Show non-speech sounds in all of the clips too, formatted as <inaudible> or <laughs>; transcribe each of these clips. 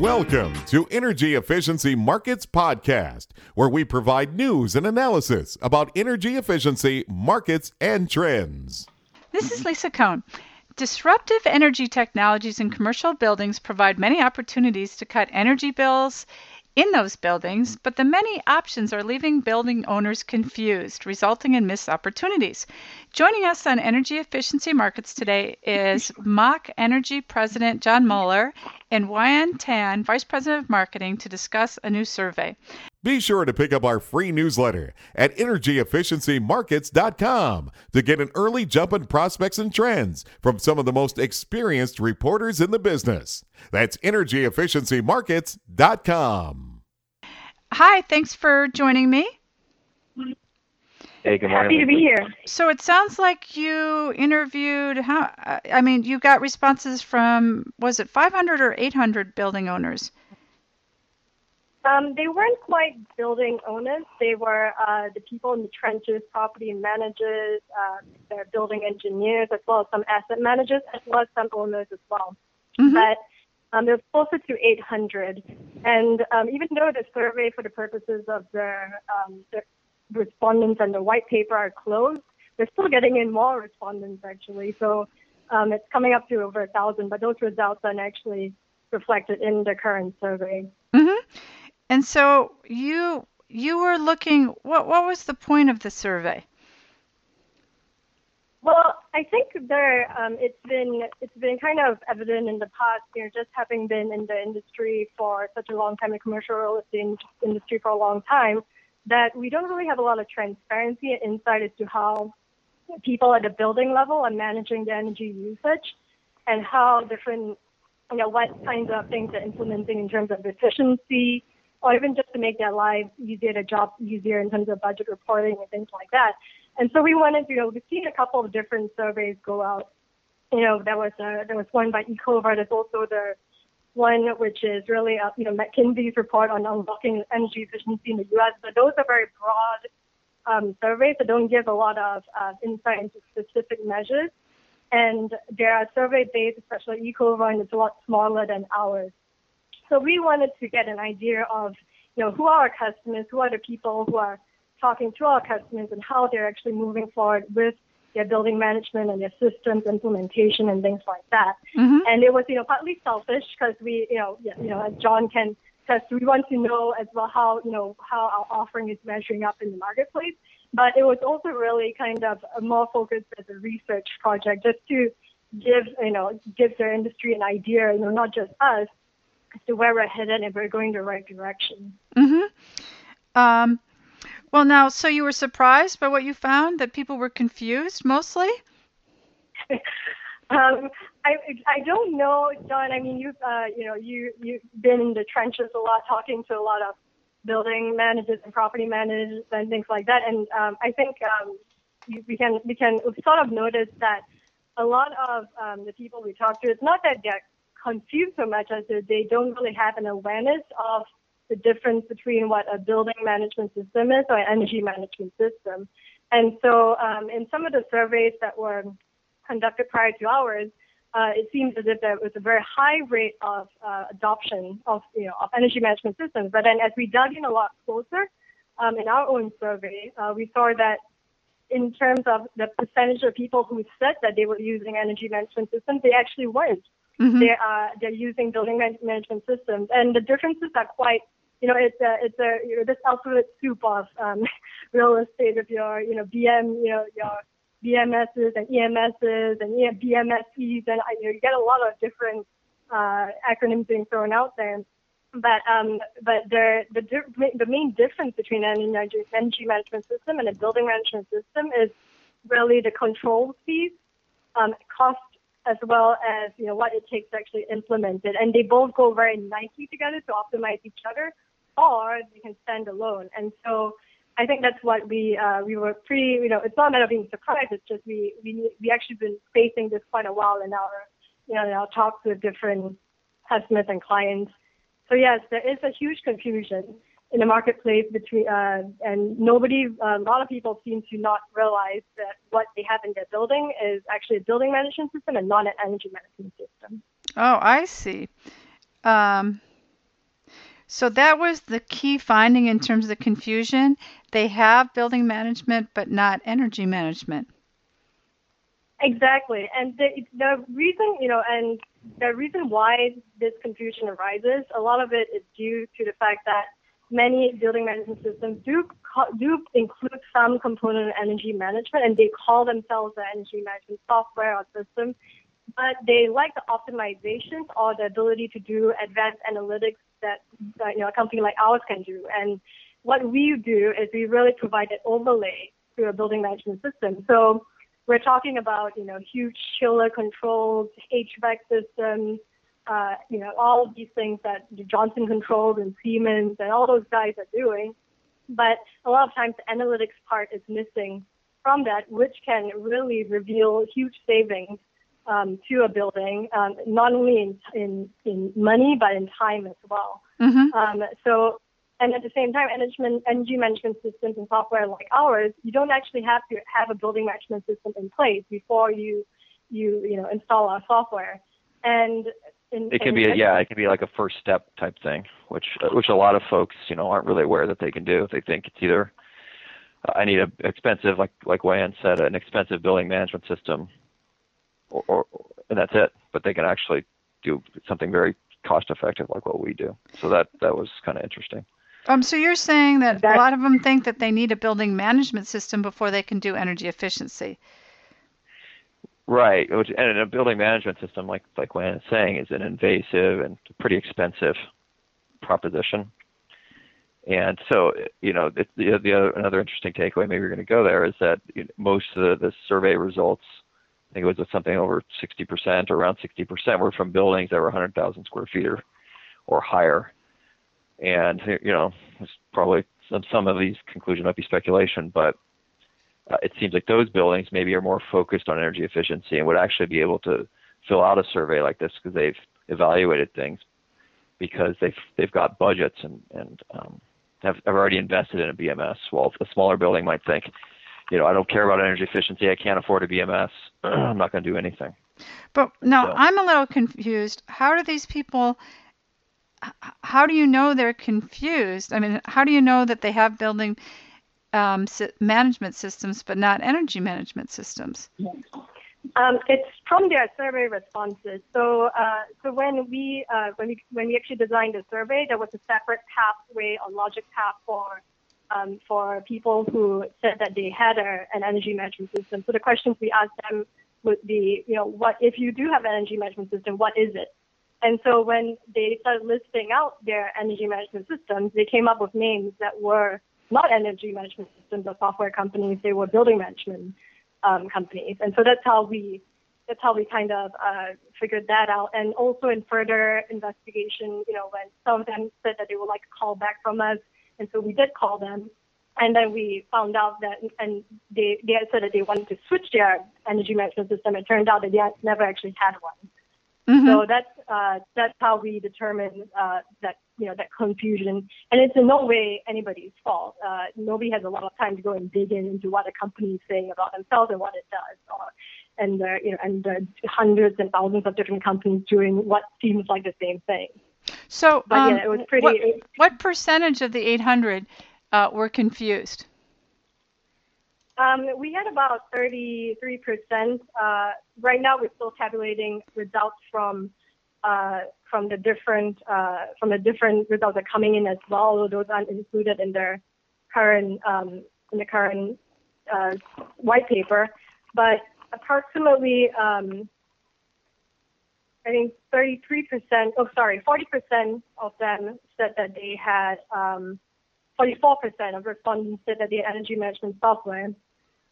Welcome to Energy Efficiency Markets Podcast, where we provide news and analysis about energy efficiency, markets, and trends. This is Lisa Cohn. Disruptive energy technologies in commercial buildings provide many opportunities to cut energy bills in those buildings, but the many options are leaving building owners confused, resulting in missed opportunities. Joining us on Energy Efficiency Markets today is Mach Energy President John Mueller and Yuan Tan, Vice President of Marketing, to discuss a new survey. Be sure to pick up our free newsletter at energyefficiencymarkets.com to get an early jump in prospects and trends from some of the most experienced reporters in the business. That's energyefficiencymarkets.com. Hi, thanks for joining me. Hey, good morning. Happy to be here. So it sounds like you interviewed how I mean, you got responses from was it 500 or 800 building owners? Um, they weren't quite building owners. They were uh, the people in the trenches, property managers, uh, their building engineers, as well as some asset managers, as well as some owners as well. Mhm. But um, there's closer to 800. And um, even though the survey, for the purposes of the, um, the respondents and the white paper, are closed, they're still getting in more respondents actually. So um, it's coming up to over a thousand. But those results aren't actually reflected in the current survey. Mhm. And so you you were looking what what was the point of the survey? Well, I think there um, it's been it's been kind of evident in the past, you know, just having been in the industry for such a long time, the commercial real estate industry for a long time, that we don't really have a lot of transparency and insight as to how people at the building level are managing the energy usage and how different, you know, what kinds of things they're implementing in terms of efficiency or even just to make their lives easier, their job easier in terms of budget reporting and things like that. And so we wanted you know, we've seen a couple of different surveys go out. You know, there was a, there was one by Ecova. There's also the one which is really, uh, you know, McKinsey's report on unlocking energy efficiency in the U.S. But those are very broad um, surveys that don't give a lot of uh, insight into specific measures. And there are survey based, especially Ecova, and it's a lot smaller than ours. So we wanted to get an idea of, you know, who are our customers, who are the people who are talking to our customers, and how they're actually moving forward with their building management and their systems implementation and things like that. Mhm. And it was, you know, partly selfish because we, you know, you know, as John can test, we want to know as well how, you know, how our offering is measuring up in the marketplace. But it was also really kind of a more focused as a research project, just to give, you know, give the industry an idea, you know, not just us, as to where we're headed and we're going the right direction. Mhm. Um well now so you were surprised by what you found that people were confused mostly? <laughs> Um, I I don't know, John. I mean, you've uh, you know you you've been in the trenches a lot, talking to a lot of building managers and property managers and things like that. And um, I think um, you- we can we can sort of notice that a lot of um, the people we talk to, it's not that they're confused so much as they don't really have an awareness of the difference between what a building management system is or an energy management system. And so um, in some of the surveys that were conducted prior to ours, uh, it seems as if there was a very high rate of uh, adoption of you know of energy management systems. But then as we dug in a lot closer um, in our own survey, uh, we saw that in terms of the percentage of people who said that they were using energy management systems, they actually weren't. Mhm. They are they're using building management systems, and the differences are quite. You know, it's a it's a you know this alphabet soup of um, <laughs> real estate of your you know BM you know your BMSs and EMSs and yeah, BMSEs, and you, know, you get a lot of different uh, acronyms being thrown out there. But um, but the the the main difference between an energy energy management system and a building management system is really the control fees, um, cost, as well as you know what it takes to actually implement it, and they both go very nicely together to optimize each other, or they can stand alone. And so I think that's what we uh, we were pretty you know it's not a matter of being surprised. It's just we we we actually been facing this quite a while in our you know in our talks with different customers and clients. So yes, there is a huge confusion in the marketplace between uh, and nobody a lot of people seem to not realize that what they have in their building is actually a building management system and not an energy management system. Oh, I see. Um So that was the key finding in terms of the confusion. They have building management, but not energy management. Exactly, and the, the reason, you know, and the reason why this confusion arises, a lot of it is due to the fact that many building management systems do do include some component of energy management, and they call themselves the energy management software or system, but they like the optimizations or the ability to do advanced analytics that, you know a company like ours can do. And what we do is we really provide an overlay to a building management system. So we're talking about, you know, huge chiller controls, HVAC systems, uh, you know, all of these things that Johnson Controls and Siemens and all those guys are doing. But a lot of times the analytics part is missing from that, which can really reveal huge savings um, to a building, um, not only in, in, in money, but in time as well. Mm-hmm. Um, so and at the same time, management, energy management systems and software like ours, you don't actually have to have a building management system in place before you, you, you know, install our software. And in, it can be a, yeah, it can be like a first step type thing, which which a lot of folks you know aren't really aware that they can do. They think it's either I need a expensive like like Wayne said, an expensive building management system, or, or and that's it. But they can actually do something very cost effective like what we do. So that that was kind of interesting. Um, so you're saying that, that a lot of them think that they need a building management system before they can do energy efficiency. Right, which, and a building management system, like like Wayne is saying, is an invasive and pretty expensive proposition. And so, you know, the, the, the other, another interesting takeaway, maybe we're going to go there, is that you know, most of the, the survey results, I think it was something over 60% or around 60%, were from buildings that were 100,000 square feet or, or higher and you know, it's probably some some of these conclusions might be speculation, but uh, it seems like those buildings maybe are more focused on energy efficiency and would actually be able to fill out a survey like this because they've evaluated things because they've they've got budgets and and um, have, have already invested in a BMS. While a smaller building might think, you know, I don't care about energy efficiency, I can't afford a BMS, <clears throat> I'm not going to do anything. But now so. I'm a little confused. How do these people how do you know they're confused? I mean, how do you know that they have building um, management systems but not energy management systems? Um, it's from their survey responses. So, uh, so when we uh, when we when we actually designed the survey, there was a separate pathway or logic path for um, for people who said that they had a, an energy management system. So the questions we asked them would be, you know, what if you do have an energy management system? What is it? And so when they started listing out their energy management systems, they came up with names that were not energy management systems or software companies; they were building management um, companies. And so that's how we that's how we kind of uh, figured that out. And also in further investigation, you know, when some of them said that they would like a call back from us, and so we did call them. And then we found out that, and they, they had said that they wanted to switch their energy management system. It turned out that they had never actually had one. Mm-hmm. So that's uh, that's how we determine uh, that you know that confusion, and it's in no way anybody's fault. Uh, nobody has a lot of time to go and dig in into what a company is saying about themselves and what it does, or, and uh, you know, and uh, hundreds and thousands of different companies doing what seems like the same thing. So, but um, yeah, it was pretty. What, what percentage of the 800 uh, were confused? Um, we had about 33%. Uh, right now, we're still tabulating results from uh, from the different uh, from the different results that are coming in as well, although those aren't included in their current um, in the current uh, white paper. But approximately, um, I think 33%. Oh, sorry, 40% of them said that they had. 44% um, of respondents said that they had energy management software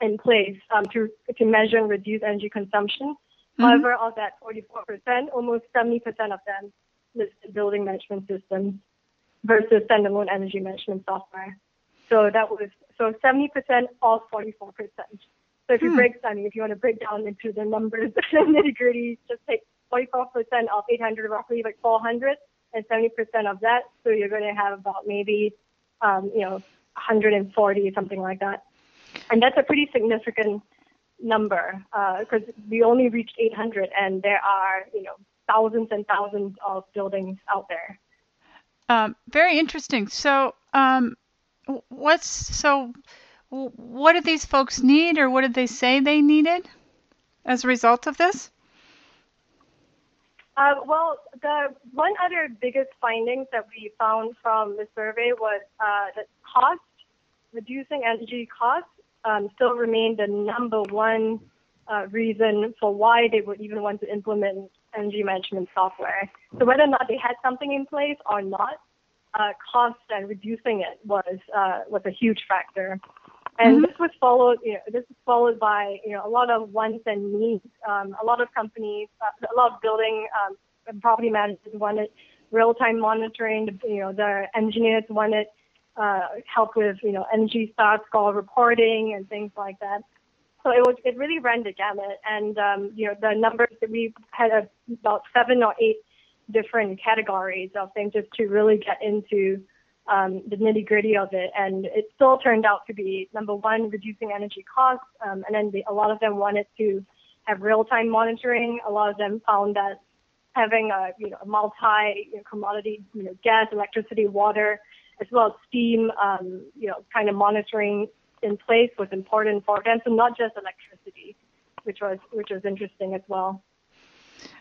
in place um, to, to measure and reduce energy consumption. Mm-hmm. However, of that 44%, almost 70% of them listed building management systems versus standalone energy management software. So that was so 70% of 44%. So if you hmm. break, I mean, if you want to break down into the numbers, <laughs> the nitty gritty, just take 44% of 800, roughly like 400, and 70% of that. So you're going to have about maybe, um, you know, 140, something like that. And that's a pretty significant number because uh, we only reached 800 and there are, you know, thousands and thousands of buildings out there. Um, very interesting. So, um, what's so? What did these folks need, or what did they say they needed as a result of this? Uh, well, the one other biggest findings that we found from the survey was uh, that cost, reducing energy costs, um, still remained the number one uh, reason for why they would even want to implement energy management software. So whether or not they had something in place or not, uh, cost and reducing it was uh, was a huge factor. And mm-hmm. this was followed, you know, this was followed by, you know, a lot of wants and needs. Um, a lot of companies, uh, a lot of building um, property managers wanted real-time monitoring. You know, the engineers wanted uh, help with, you know, energy star call reporting and things like that. So it was, it really ran the gamut. And, um, you know, the numbers that we had about seven or eight different categories of things just to really get into um, the nitty gritty of it. And it still turned out to be number one, reducing energy costs. Um, and then the, a lot of them wanted to have real time monitoring. A lot of them found that having a, you know, a multi you know, commodity, you know, gas, electricity, water, as well as steam, um, you know, kind of monitoring in place was important for them. So not just electricity, which was, which was interesting as well.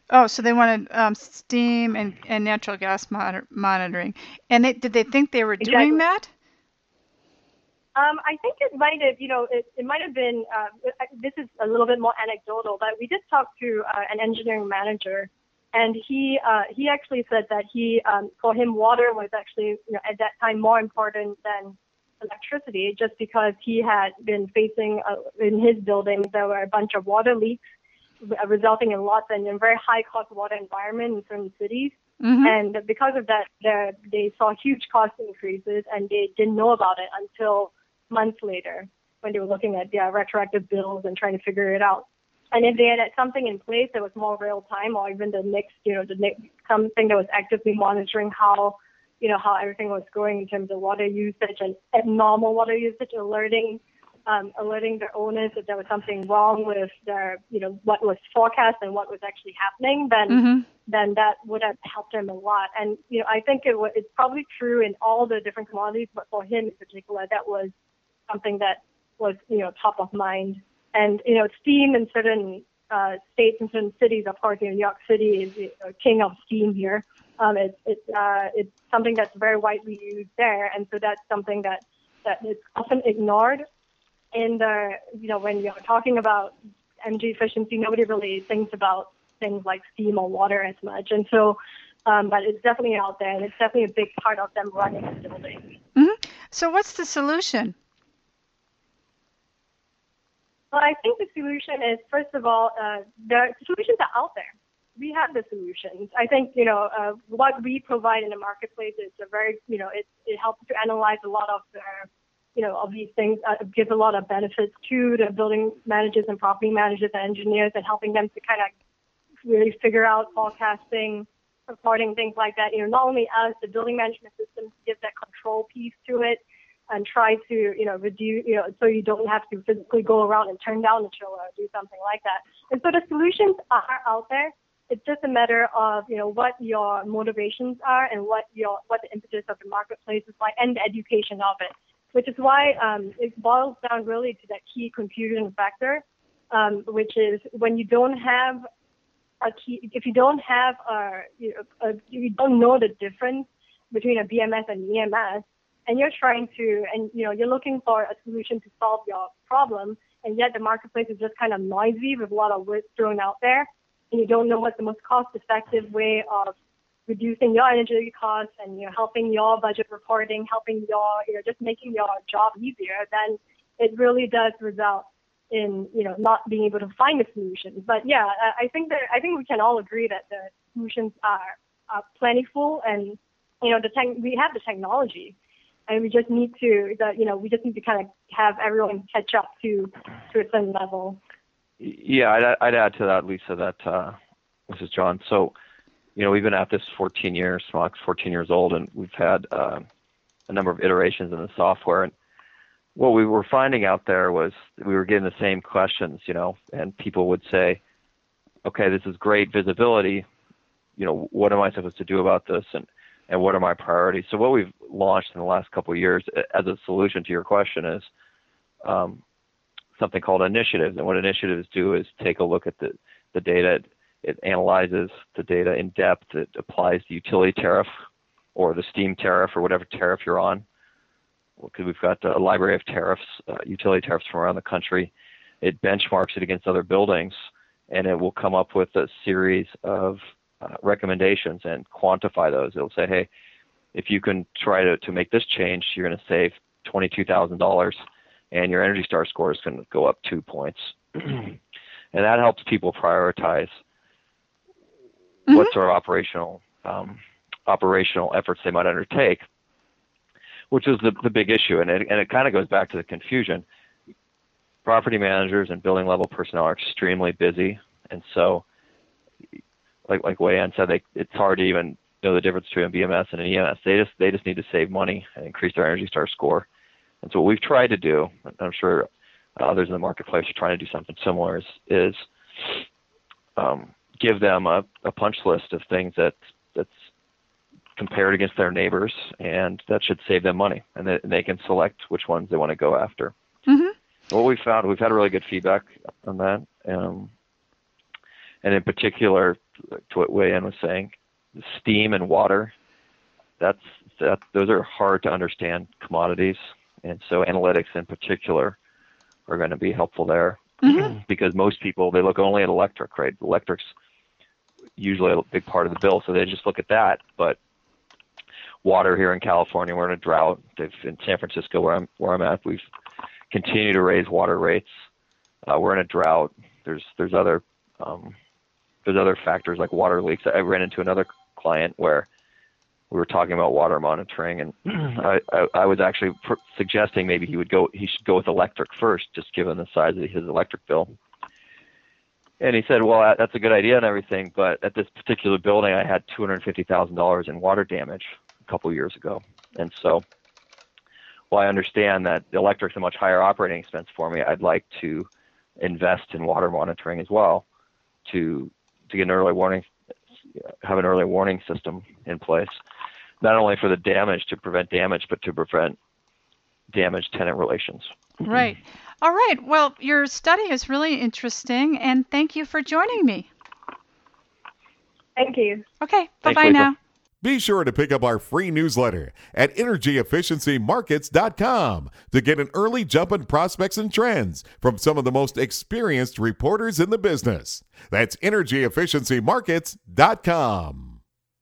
Oh, so they wanted um, steam and, and natural gas monitor- monitoring. And they, did they think they were exactly. doing that? Um, I think it might have, you know, it, it might have been, uh, this is a little bit more anecdotal, but we did talk to uh, an engineering manager, and he uh, he actually said that he, um, for him, water was actually, you know, at that time more important than electricity, just because he had been facing, uh, in his building, there were a bunch of water leaks resulting in lots and in very high cost water environment in certain cities. Mm-hmm. And because of that, they saw huge cost increases and they didn't know about it until months later when they were looking at their retroactive bills and trying to figure it out. And if they had something in place that was more real time or even the next, you know, the next, something that was actively monitoring how, you know, how everything was going in terms of water usage and abnormal water usage, alerting um, alerting their owners that there was something wrong with their, you know, what was forecast and what was actually happening, then mm-hmm. then that would have helped him a lot. And you know, I think it was, it's probably true in all the different commodities, but for him in particular, that was something that was you know top of mind. And you know, steam in certain uh, states and certain cities, of course, you know, New York City is you know, king of steam here. Um, it's it's uh, it's something that's very widely used there, and so that's something that that is often ignored in the, you know, when you're talking about energy efficiency, nobody really thinks about things like steam or water as much. And so, um, but it's definitely out there, and it's definitely a big part of them running the building. Mm-hmm. So, what's the solution? Well, I think the solution is, first of all, uh, the solutions are out there. We have the solutions. I think, you know, uh, what we provide in the marketplace is a very, you know, it, it helps to analyze a lot of the you know, of these things uh, gives a lot of benefits to the building managers and property managers and engineers and helping them to kind of really figure out forecasting, reporting, things like that. You know, not only as the building management system gives that control piece to it and try to, you know, reduce, you know, so you don't have to physically go around and turn down the chiller or do something like that. And so the solutions are out there. It's just a matter of, you know, what your motivations are and what your, what the impetus of the marketplace is like and the education of it which is why um, it boils down really to that key confusion factor, um, which is when you don't have a key, if you don't have a, you, a, you don't know the difference between a BMS and EMS, and you're trying to, and you know, you're looking for a solution to solve your problem, and yet the marketplace is just kind of noisy with a lot of words thrown out there, and you don't know what's the most cost-effective way of reducing your energy costs and you know helping your budget reporting, helping your you know just making your job easier, then it really does result in you know not being able to find a solution. But yeah, I think that I think we can all agree that the solutions are, are plentiful and you know the tech, we have the technology and we just need to that you know we just need to kind of have everyone catch up to to a certain level. Yeah, I'd, I'd add to that, Lisa. That uh, this is John. So you know, we've been at this 14 years. Smolac's 14 years old, and we've had uh, a number of iterations in the software. And what we were finding out there was we were getting the same questions, you know, and people would say, "Okay, this is great visibility. You know, what am I supposed to do about this?" And and what are my priorities. So what we've launched in the last couple of years as a solution to your question is um, something called initiatives. And what initiatives do is take a look at the, the data. It analyzes the data in depth. It applies the utility tariff or the steam tariff or whatever tariff you're on. Because we've got a library of tariffs, uh, utility tariffs from around the country. It benchmarks it against other buildings, and it will come up with a series of uh, recommendations and quantify those. It'll say, hey, if you can try to, to make this change, you're going to save $22,000 and your Energy Star score is going to go up two points. <clears throat> and that helps people prioritize mm-hmm. what sort of operational um, operational efforts they might undertake, which is the, the big issue. And it, and it kind of goes back to the confusion. Property managers and building level personnel are extremely busy, and so, like like Wei-An said, they, it's hard to even know the difference between a BMS and an EMS. They just they just need to save money and increase their Energy Star score. And so what we've tried to do, I'm sure others in the marketplace are trying to do something similar, is, is um, give them a, a punch list of things that that's compared against their neighbors, and that should save them money, and they, and they can select which ones they want to go after. Mm-hmm. What we found, we've had really good feedback on that, um, and in particular, to what Wei-An was saying, steam and water. That's that; those are hard to understand commodities, and so analytics in particular are going to be helpful there mm-hmm. <clears throat> because most people they look only at electric, right? Electric's usually a big part of the bill, so they just look at that. But water here in California, we're in a drought. They've, in San Francisco, where I'm where I'm at, we've continued to raise water rates. Uh, we're in a drought. There's there's other um, there's other factors like water leaks. I ran into another client where we were talking about water monitoring, and I, I, I was actually pr- suggesting maybe he would go, he should go with electric first, just given the size of his electric bill. And he said, "Well, that's a good idea and everything, but at this particular building, I had two hundred fifty thousand dollars in water damage a couple years ago, and so, while I understand that the electric's a much higher operating expense for me, I'd like to invest in water monitoring as well, to to get an early warning, have an early warning system in place." not only for the damage to prevent damage, but to prevent damaged tenant relations. Right. All right. Well, your study is really interesting, and thank you for joining me. Thank you. Okay. Bye bye now. Be sure to pick up our free newsletter at energyefficiencymarkets.com to get an early jump in prospects and trends from some of the most experienced reporters in the business. That's energyefficiencymarkets.com.